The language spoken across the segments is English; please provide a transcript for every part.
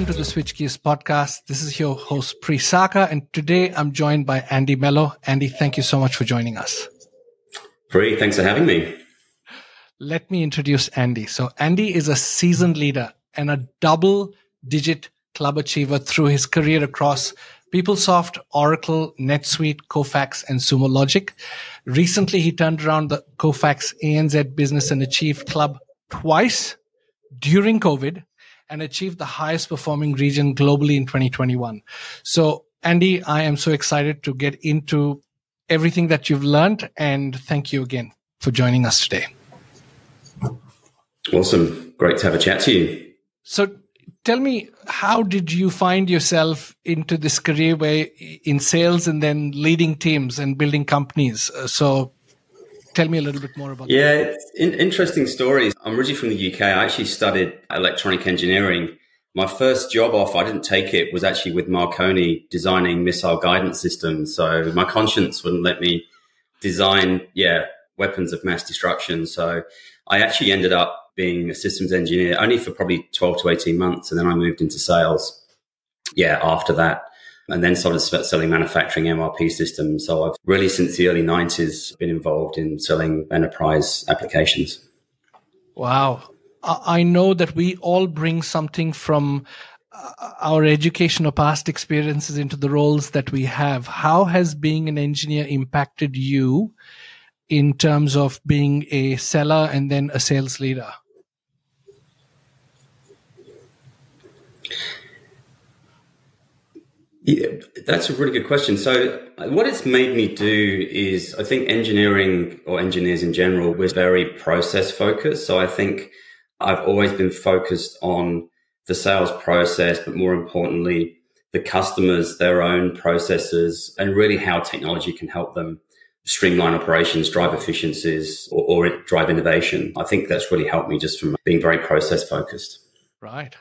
welcome to the Switch Gears podcast. This is your host, Pri Saka, and today I'm joined by Andy Mellor. Andy, thank you so much for joining us. Pri, thanks for having me. Let me introduce Andy. So, Andy is a seasoned leader and a double digit club achiever through his career across PeopleSoft, Oracle, NetSuite, Kofax, and Sumo Logic. Recently, he turned around the Kofax ANZ business and achieved club twice during COVID and achieved the highest performing region globally in 2021. So, Andy, I am so excited to get into everything that you've learned and thank you again for joining us today. Awesome. Great to have a chat to you. So, tell me, how did you find yourself into this career way in sales and then leading teams and building companies? Uh, so, Tell me a little bit more about yeah, that. Yeah, in, interesting stories. I'm originally from the UK. I actually studied electronic engineering. My first job off, I didn't take it, was actually with Marconi designing missile guidance systems. So my conscience wouldn't let me design, yeah, weapons of mass destruction. So I actually ended up being a systems engineer only for probably 12 to 18 months. And then I moved into sales. Yeah, after that and then started selling manufacturing MRP systems. So I've really, since the early 90s, been involved in selling enterprise applications. Wow. I know that we all bring something from uh, our education or past experiences into the roles that we have. How has being an engineer impacted you in terms of being a seller and then a sales leader? Yeah, that's a really good question. So, what it's made me do is I think engineering or engineers in general was very process focused. So, I think I've always been focused on the sales process, but more importantly, the customers, their own processes, and really how technology can help them streamline operations, drive efficiencies, or, or drive innovation. I think that's really helped me just from being very process focused. Right.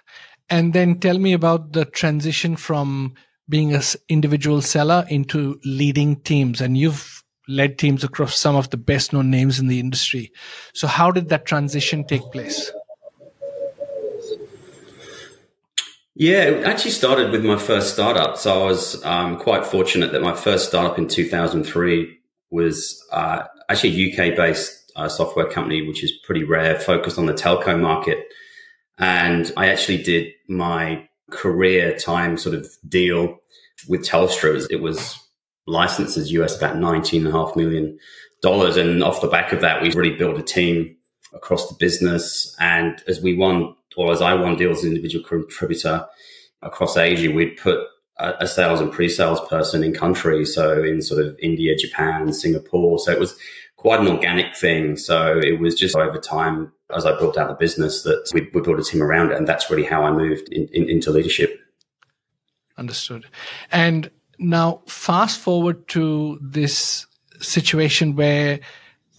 And then tell me about the transition from being an individual seller into leading teams. And you've led teams across some of the best known names in the industry. So how did that transition take place? Yeah it actually started with my first startup. So i was um, quite fortunate that my first startup in 2003 was uh, actually a uk based uh, software company which is pretty rare focused on the telco market. And i actually did my career time sort of deal with Telstra. It was licenses US about $19.5 million. And off the back of that, we really built a team across the business. And as we won, or as I won deals as an individual contributor across Asia, we'd put a, sales and pre-sales person in country. So in sort of India, Japan, Singapore. So it was quite an organic thing. So it was just over time as I built out the business that we, we built a team around it. And that's really how I moved in, in, into leadership. Understood. And now, fast forward to this situation where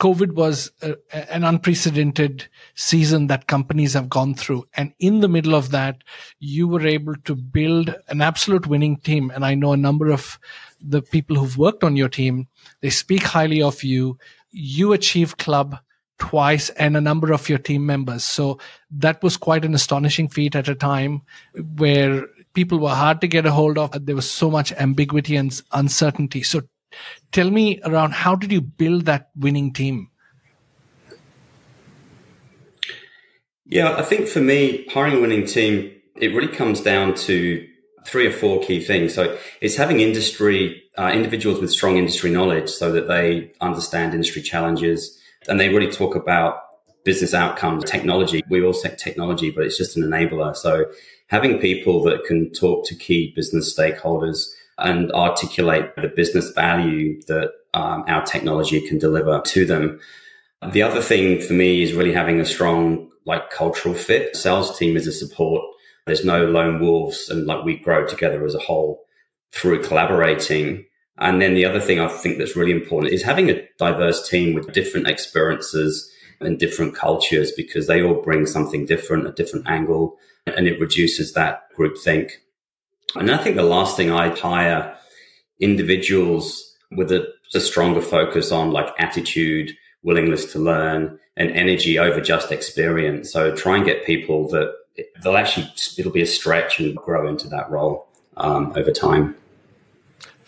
COVID was a, an unprecedented season that companies have gone through. And in the middle of that, you were able to build an absolute winning team. And I know a number of the people who've worked on your team, they speak highly of you. You achieved club twice and a number of your team members. So that was quite an astonishing feat at a time where people were hard to get a hold of. There was so much ambiguity and uncertainty. So tell me around how did you build that winning team? Yeah, I think for me, hiring a winning team, it really comes down to three or four key things. So it's having industry, uh, individuals with strong industry knowledge so that they understand industry challenges and they really talk about business outcomes, technology. We all say technology, but it's just an enabler. So having people that can talk to key business stakeholders and articulate the business value that um, our technology can deliver to them. The other thing for me is really having a strong like cultural fit. Sales team is a support. There's no lone wolves and like we grow together as a whole through collaborating. And then the other thing I think that's really important is having a diverse team with different experiences and different cultures because they all bring something different, a different angle, and it reduces that group think. And I think the last thing I'd hire individuals with a, a stronger focus on like attitude, willingness to learn, and energy over just experience. So try and get people that they'll actually, it'll be a stretch and grow into that role um, over time.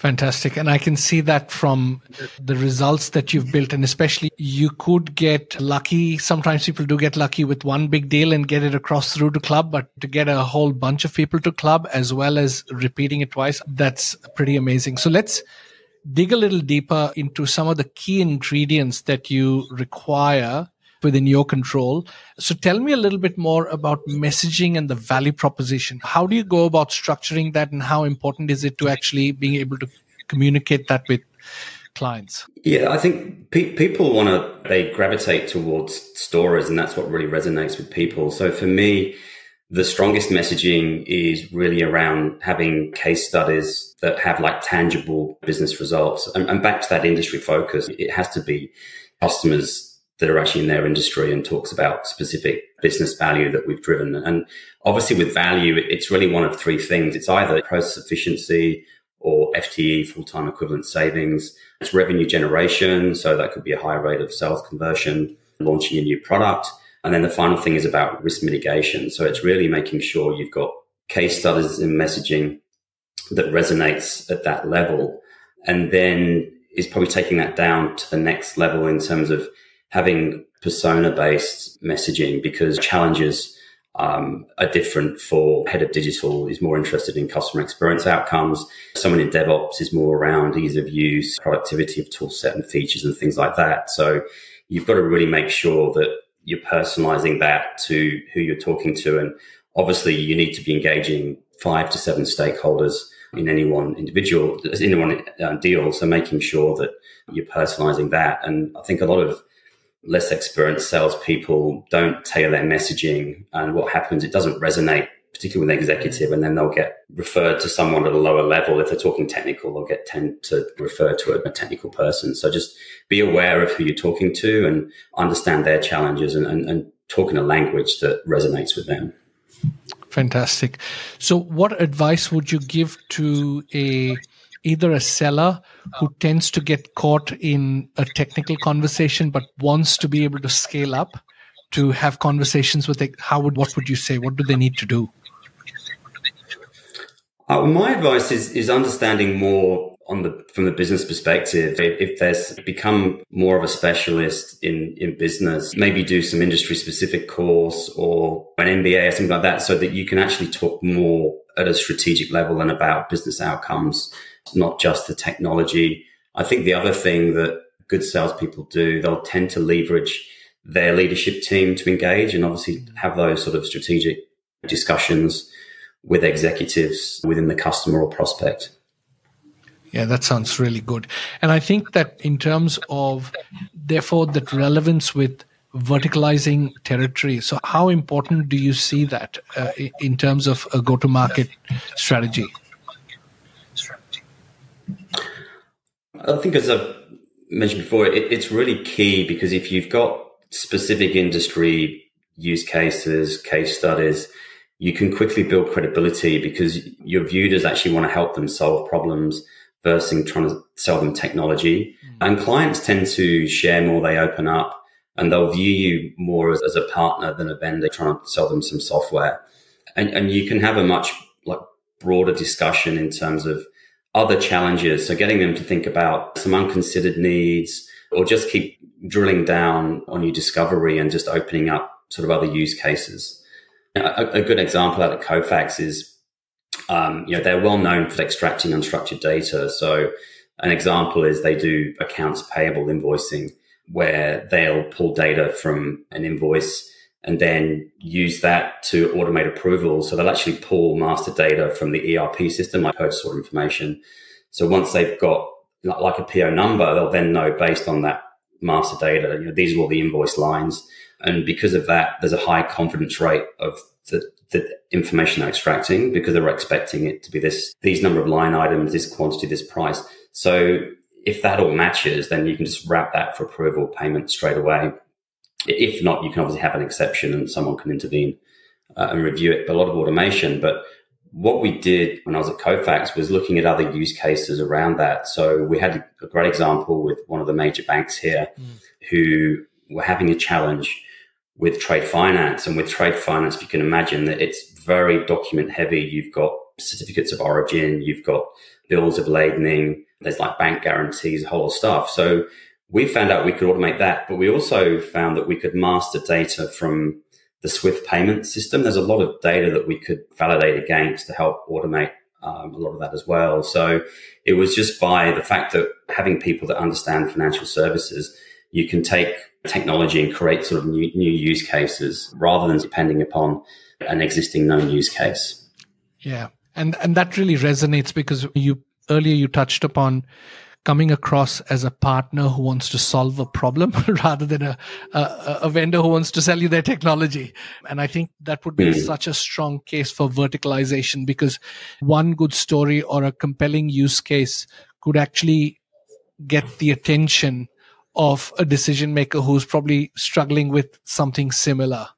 Fantastic. And I can see that from the results that you've built. And especially you could get lucky. Sometimes people do get lucky with one big deal and get it across through to club, but to get a whole bunch of people to club as well as repeating it twice, that's pretty amazing. So let's dig a little deeper into some of the key ingredients that you require within your control. So tell me a little bit more about messaging and the value proposition. How do you go about structuring that and how important is it to actually being able to communicate that with clients? Yeah, I think pe- people want to, they gravitate towards stories and that's what really resonates with people. So for me, the strongest messaging is really around having case studies that have like tangible business results and, and back to that industry focus. It has to be customers that are actually in their industry and talks about specific business value that we've driven. And obviously with value, it's really one of three things. It's either process efficiency or FTE, full-time equivalent savings. It's revenue generation. So that could be a high rate of sales conversion, launching a new product. And then the final thing is about risk mitigation. So it's really making sure you've got case studies and messaging that resonates at that level. And then is probably taking that down to the next level in terms of having persona based messaging because challenges um, are different for head of digital is more interested in customer experience outcomes. Someone in DevOps is more around ease of use, productivity of tool set and features and things like that. So you've got to really make sure that you're personalizing that to who you're talking to. And obviously you need to be engaging five to seven stakeholders in any one individual, in one uh, deal. So making sure that you're personalizing that. And I think a lot of less experienced salespeople don't tailor their messaging. And what happens, it doesn't resonate, particularly with an executive, and then they'll get referred to someone at a lower level. If they're talking technical, they'll get tend to refer to a, technical person. So just be aware of who you're talking to and understand their challenges and, and, and talk in a language that resonates with them. Fantastic. So, what advice would you give to a either a seller who tends to get caught in a technical conversation but wants to be able to scale up to have conversations with it how would what would you say? What do they need to do? Uh, my advice is is understanding more on the from the business perspective. If, if there's become more of a specialist in in business maybe do some industry specific course or an mba or something like that so that you can actually talk more at a strategic level and about business outcomes not just the technology. I think the other thing that good salespeople do, they'll tend to leverage their leadership team to engage and obviously have those sort of strategic discussions with executives within the customer or prospect. Yeah, that sounds really good. And I think that in terms of, therefore, that relevance with verticalizing territory. So, how important do you see that uh, in terms of a go to market strategy? I think, as I've mentioned before, it, it's really key because if you've got specific industry use cases, case studies, you can quickly build credibility because you're viewed as actually want to help them solve problems versus trying to sell them technology. Mm. And clients tend to share more, they open up and they'll view you more as, as a partner than a vendor trying to sell them some software. And, and you can have a much like broader discussion in terms of other challenges. So getting them to think about some unconsidered needs or just keep drilling down on your discovery and just opening up sort of other use cases. A, a good example out of Kofax is, um, you know, they're well known for extracting unstructured data. So an example is they do accounts payable invoicing where they'll pull data from an invoice and then use that to automate approval. So they'll actually pull master data from the ERP system, like purchase order information. So once they've got like a PO number, they'll then know based on that master data, you know, these are all the invoice lines. And because of that, there's a high confidence rate of the, the information they're extracting because they're expecting it to be this, these number of line items, this quantity, this price. So if that all matches, then you can just wrap that for approval payment straight away. If not, you can obviously have an exception and someone can intervene uh, and review it. But a lot of automation. But what we did when I was at Kofax was looking at other use cases around that. So we had a great example with one of the major banks here mm. who were having a challenge with trade finance. And with trade finance, you can imagine that it's very document heavy. You've got certificates of origin, you've got bills of lading, there's like bank guarantees, a whole of stuff. So we found out we could automate that, but we also found that we could master data from the Swift payment system. There's a lot of data that we could validate against to help automate um, a lot of that as well. So it was just by the fact that having people that understand financial services, you can take technology and create sort of new, new use cases rather than depending upon an existing known use case. Yeah. And and that really resonates because you earlier you touched upon coming across as a partner who wants to solve a problem rather than a, a, a, vendor who wants to sell you their technology. And I think that would be mm. such a strong case for verticalization because one good story or a compelling use case could actually get the attention of a decision maker who's probably struggling with something similar.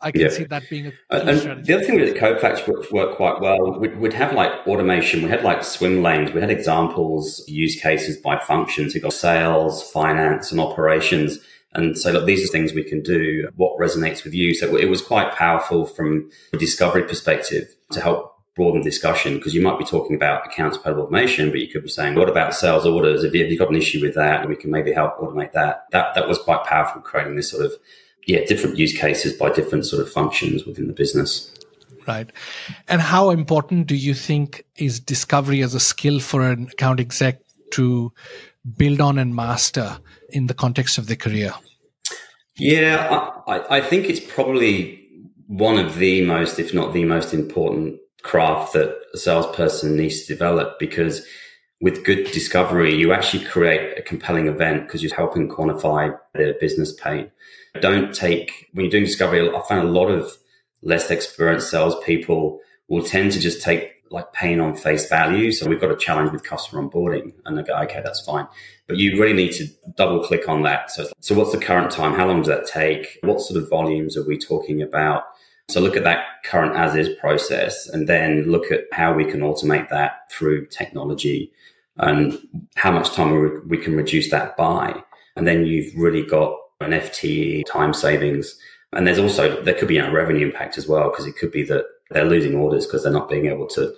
I can yeah. see that being a uh, and strategy. The other thing that Kofax worked work quite well, we'd, we'd, have like automation. We had like swim lanes. We had examples, use cases by functions. We got sales, finance, and operations. And so, look, these are things we can do. What resonates with you? So it was quite powerful from a discovery perspective to help broaden discussion because you might be talking about accounts payable automation, but you could be saying, what about sales orders? Have you, have you got an issue with that? And we can maybe help automate that. That, that was quite powerful creating this sort of, yeah, different use cases by different sort of functions within the business. Right. And how important do you think is discovery as a skill for an account exec to build on and master in the context of their career? Yeah, I, I think it's probably one of the most, if not the most important craft that a salesperson needs to develop because with good discovery, you actually create a compelling event because you're helping quantify their business pain. Don't take, when you're doing discovery, I find a lot of less experienced salespeople will tend to just take like pain on face value. So we've got a challenge with customer onboarding and they go, okay, that's fine. But you really need to double click on that. So, so what's the current time? How long does that take? What sort of volumes are we talking about? So look at that current as is process and then look at how we can automate that through technology and how much time we can reduce that by. And then you've really got an FTE time savings. And there's also, there could be a revenue impact as well, because it could be that they're losing orders because they're not being able to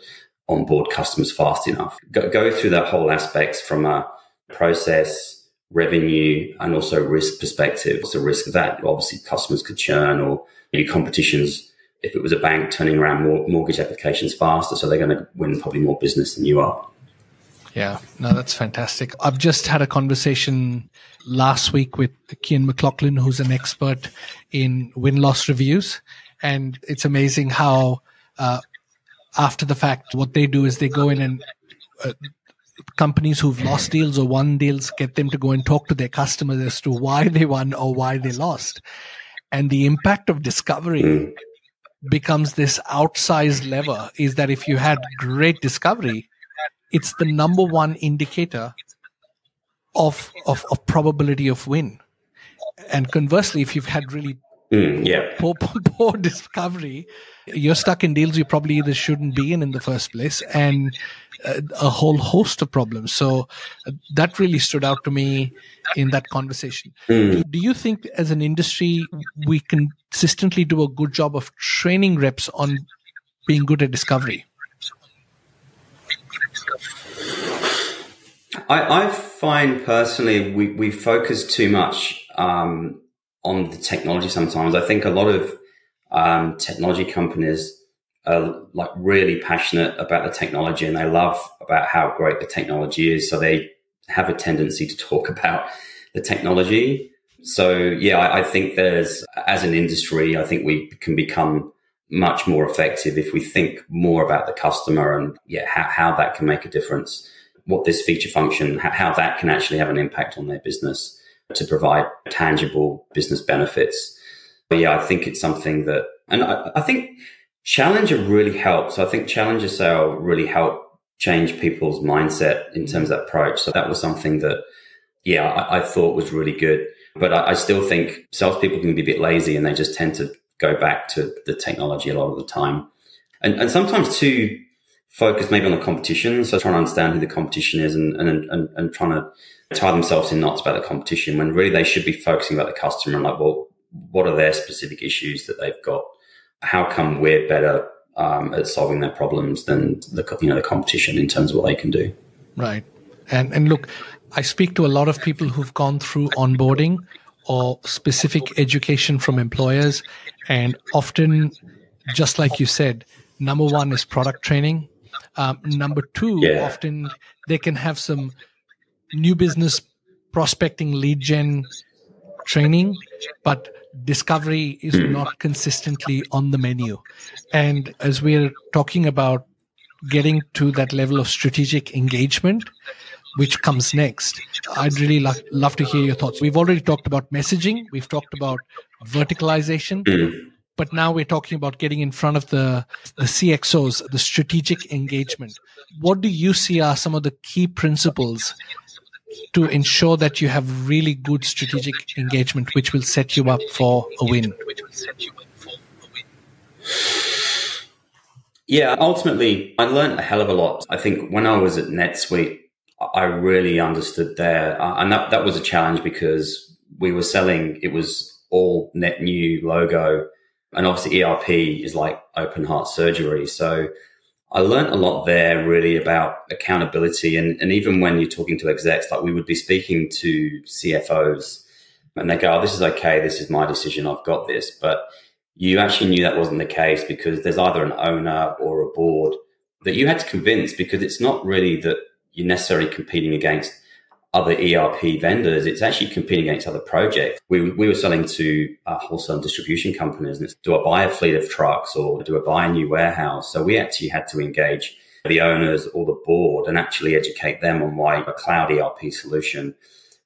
onboard customers fast enough. Go, go through that whole aspects from a process, revenue, and also risk perspective. So risk of that, obviously customers could churn or your competitions, if it was a bank turning around mortgage applications faster, so they're going to win probably more business than you are. Yeah, no, that's fantastic. I've just had a conversation last week with Kian McLaughlin, who's an expert in win loss reviews. And it's amazing how, uh, after the fact, what they do is they go in and uh, companies who've lost deals or won deals get them to go and talk to their customers as to why they won or why they lost and the impact of discovery mm. becomes this outsized lever is that if you had great discovery it's the number one indicator of, of, of probability of win and conversely if you've had really mm, yeah. poor, poor, poor discovery you're stuck in deals you probably either shouldn't be in in the first place and a whole host of problems. So uh, that really stood out to me in that conversation. Mm. Do you think, as an industry, we consistently do a good job of training reps on being good at discovery? I, I find personally we, we focus too much um, on the technology sometimes. I think a lot of um, technology companies are like really passionate about the technology and they love about how great the technology is. So they have a tendency to talk about the technology. So yeah, I, I think there's, as an industry, I think we can become much more effective if we think more about the customer and yeah, how, how that can make a difference, what this feature function, how, how that can actually have an impact on their business to provide tangible business benefits. But yeah, I think it's something that, and I, I think Challenger really helps. I think Challenger sale really helped change people's mindset in terms of that approach. So that was something that, yeah, I, I thought was really good. But I, I, still think salespeople can be a bit lazy and they just tend to go back to the technology a lot of the time. And, and sometimes too, focus maybe on the competition. So trying to understand who the competition is and, and, and, and trying to tie themselves in knots about the competition when really they should be focusing about the customer and like, well, what are their specific issues that they've got? How come we're better um, at solving their problems than the you know the competition in terms of what they can do? Right. And and look, I speak to a lot of people who've gone through onboarding or specific education from employers, and often, just like you said, number one is product training. Um, number two, yeah. often they can have some new business prospecting lead gen training, but discovery is mm. not consistently on the menu. And as we're talking about getting to that level of strategic engagement, which comes next, I'd really lo- love to hear your thoughts. We've already talked about messaging, we've talked about verticalization. Mm. But now we're talking about getting in front of the, the CXOs, the strategic engagement. What do you see are some of the key principles to ensure that you have really good strategic engagement, which will set you up for a win? Yeah, ultimately, I learned a hell of a lot. I think when I was at NetSuite, I really understood there, uh, and that that was a challenge because we were selling. It was all net new logo, and obviously ERP is like open heart surgery. So I learned a lot there really about accountability. And, and even when you're talking to execs, like we would be speaking to CFOs and they go, Oh, this is okay. This is my decision. I've got this. But you actually knew that wasn't the case because there's either an owner or a board that you had to convince because it's not really that you're necessarily competing against other ERP vendors, it's actually competing against other projects. We, we were selling to uh, wholesale distribution companies. And do I buy a fleet of trucks or do I buy a new warehouse? So we actually had to engage the owners or the board and actually educate them on why a cloud ERP solution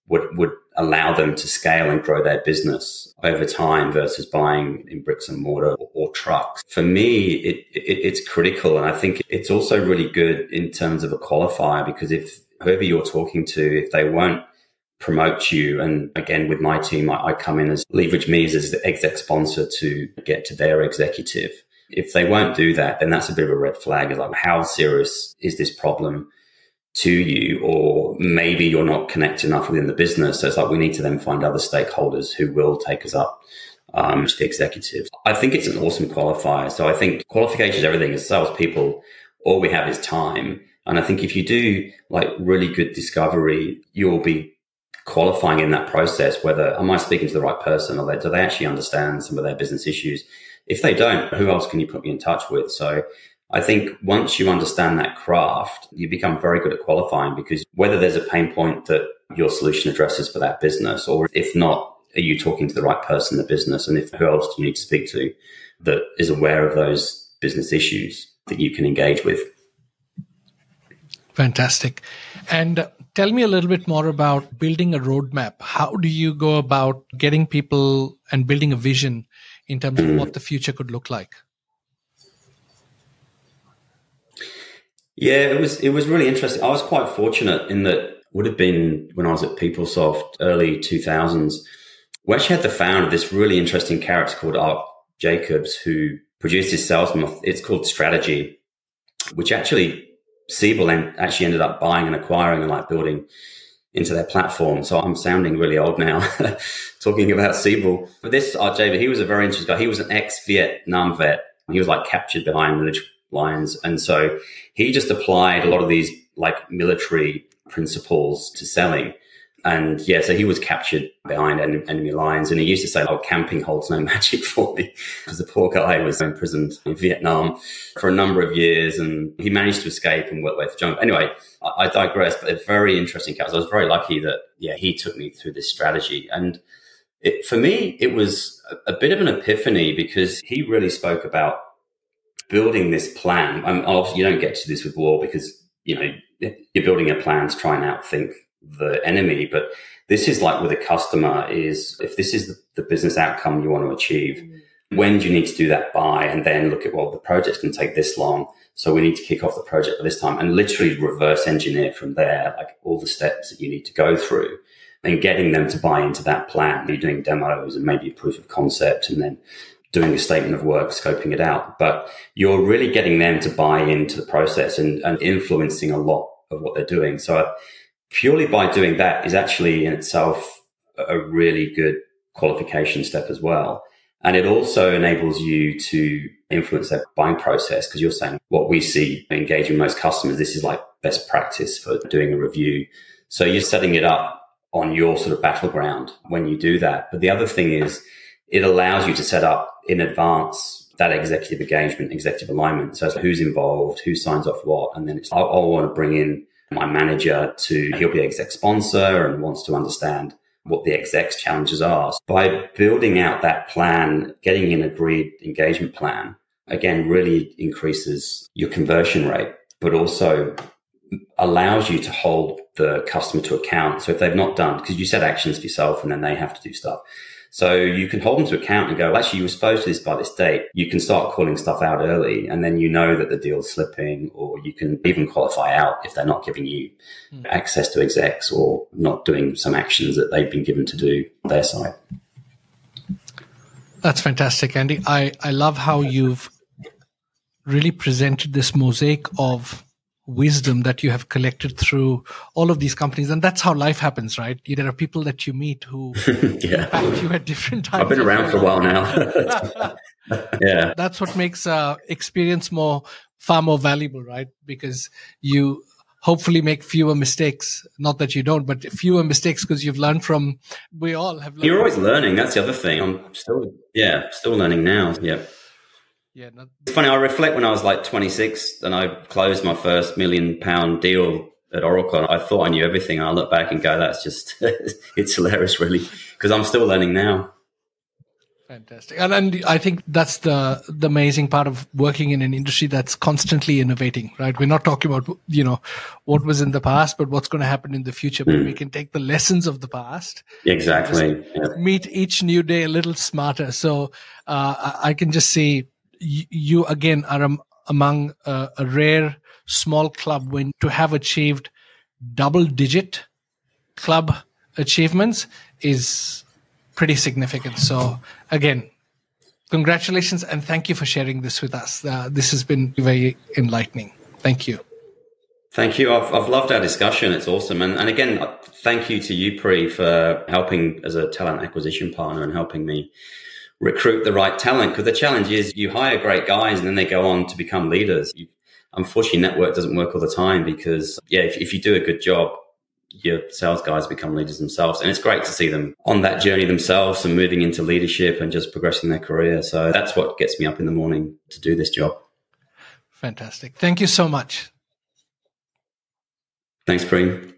would, would allow them to scale and grow their business over time versus buying in bricks and mortar or, or trucks. For me, it, it, it's critical. And I think it's also really good in terms of a qualifier because if whoever you're talking to, if they won't promote you, and again, with my team, I, I come in as leverage me as the exec sponsor to get to their executive. If they won't do that, then that's a bit of a red flag. Is like, how serious is this problem to you? Or maybe you're not connected enough within the business. So it's like we need to then find other stakeholders who will take us up um, to the executive. I think it's an awesome qualifier. So I think qualification is everything. As salespeople, all we have is time. And I think if you do like really good discovery, you'll be qualifying in that process whether am I speaking to the right person or do they actually understand some of their business issues? If they don't, who else can you put me in touch with? So I think once you understand that craft, you become very good at qualifying because whether there's a pain point that your solution addresses for that business, or if not, are you talking to the right person in the business? And if who else do you need to speak to that is aware of those business issues that you can engage with? Fantastic. And uh, tell me a little bit more about building a roadmap. How do you go about getting people and building a vision in terms of what the future could look like? Yeah, it was it was really interesting. I was quite fortunate in that would have been when I was at PeopleSoft early 2000s. We actually had the founder of this really interesting character called Art Jacobs who produced this salesman. It's called Strategy, which actually Siebel actually ended up buying and acquiring and like building into their platform. So I'm sounding really old now talking about Siebel. But this RJ, he was a very interesting guy. He was an ex-Vietnam vet. He was like captured behind military lines. And so he just applied a lot of these like military principles to selling. And yeah, so he was captured behind enemy lines. And he used to say, Oh, camping holds no magic for me. Because the poor guy was imprisoned in Vietnam for a number of years and he managed to escape and work way through jungle. Anyway, I, I digress, but a very interesting case. I was very lucky that, yeah, he took me through this strategy. And it, for me, it was a, a bit of an epiphany because he really spoke about building this plan. I'm, obviously, you don't get to this with war because, you know, you're building a plan to try and outthink the enemy. But this is like with a customer is if this is the, business outcome you want to achieve, mm-hmm. when do you need to do that by? And then look at, well, the project can take this long. So we need to kick off the project by this time and literally reverse engineer from there, like all the steps that you need to go through and getting them to buy into that plan. You're doing demos and maybe a proof of concept and then doing a statement of work, scoping it out. But you're really getting them to buy into the process and, and influencing a lot of what they're doing. So purely by doing that is actually in itself a really good qualification step as well. And it also enables you to influence their buying process because you're saying what we see engaging most customers, this is like best practice for doing a review. So you're setting it up on your sort of battleground when you do that. But the other thing is it allows you to set up in advance that executive engagement, executive alignment. So who's involved, who signs off what, and then it's I, I want to bring in my manager to he'll be exec sponsor and wants to understand what the exec's challenges are. By building out that plan, getting an agreed engagement plan, again, really increases your conversion rate, but also allows you to hold the customer to account. So if they've not done, because you set actions for yourself and then they have to do stuff. So you can hold them to account and go, actually, you were supposed to this by this date. You can start calling stuff out early and then you know that the deal's slipping or you can even qualify out if they're not giving you mm. access to execs or not doing some actions that they've been given to do on their side. That's fantastic, Andy. I, I love how you've really presented this mosaic of wisdom that you have collected through all of these companies. And that's how life happens right? There are people that you meet who yeah. impact you at different times. I've been around for a while now. Yeah. That's what makes uh, experience more far more valuable right? Because you hopefully make fewer mistakes. Not that you don't but fewer mistakes because you've learned from we all have learned. you're always learning. That's the other thing. I'm still yeah still learning now. Yeah yeah, not- it's funny. I reflect when I was like 26 and I closed my first million pound deal at Oracle. I thought I knew everything. I look back and go, "That's just it's hilarious, really," because I'm still learning now. Fantastic, and, and I think that's the the amazing part of working in an industry that's constantly innovating. Right? We're not talking about you know what was in the past, but what's going to happen in the future. But mm. we can take the lessons of the past, exactly, yeah. meet each new day a little smarter. So uh, I, I can just see you, again are um, among uh, a rare small club when to have achieved double digit club achievements is pretty significant. So again, congratulations and thank you for sharing this with us. Uh, this has been very enlightening. Thank you. Thank you. I've, I've loved our discussion. It's awesome. And, and again, thank you to you, Pri, for helping as a talent acquisition partner and helping me recruit the right talent. Because the challenge is you hire great guys and then they go on to become leaders. You, unfortunately, network doesn't work all the time because, yeah, if, if you do a good job, your sales guys become leaders themselves. And it's great to see them on that journey themselves and moving into leadership and just progressing their career. So that's what gets me up in the morning to do this job. Fantastic. Thank you so much. Thanks, Pri.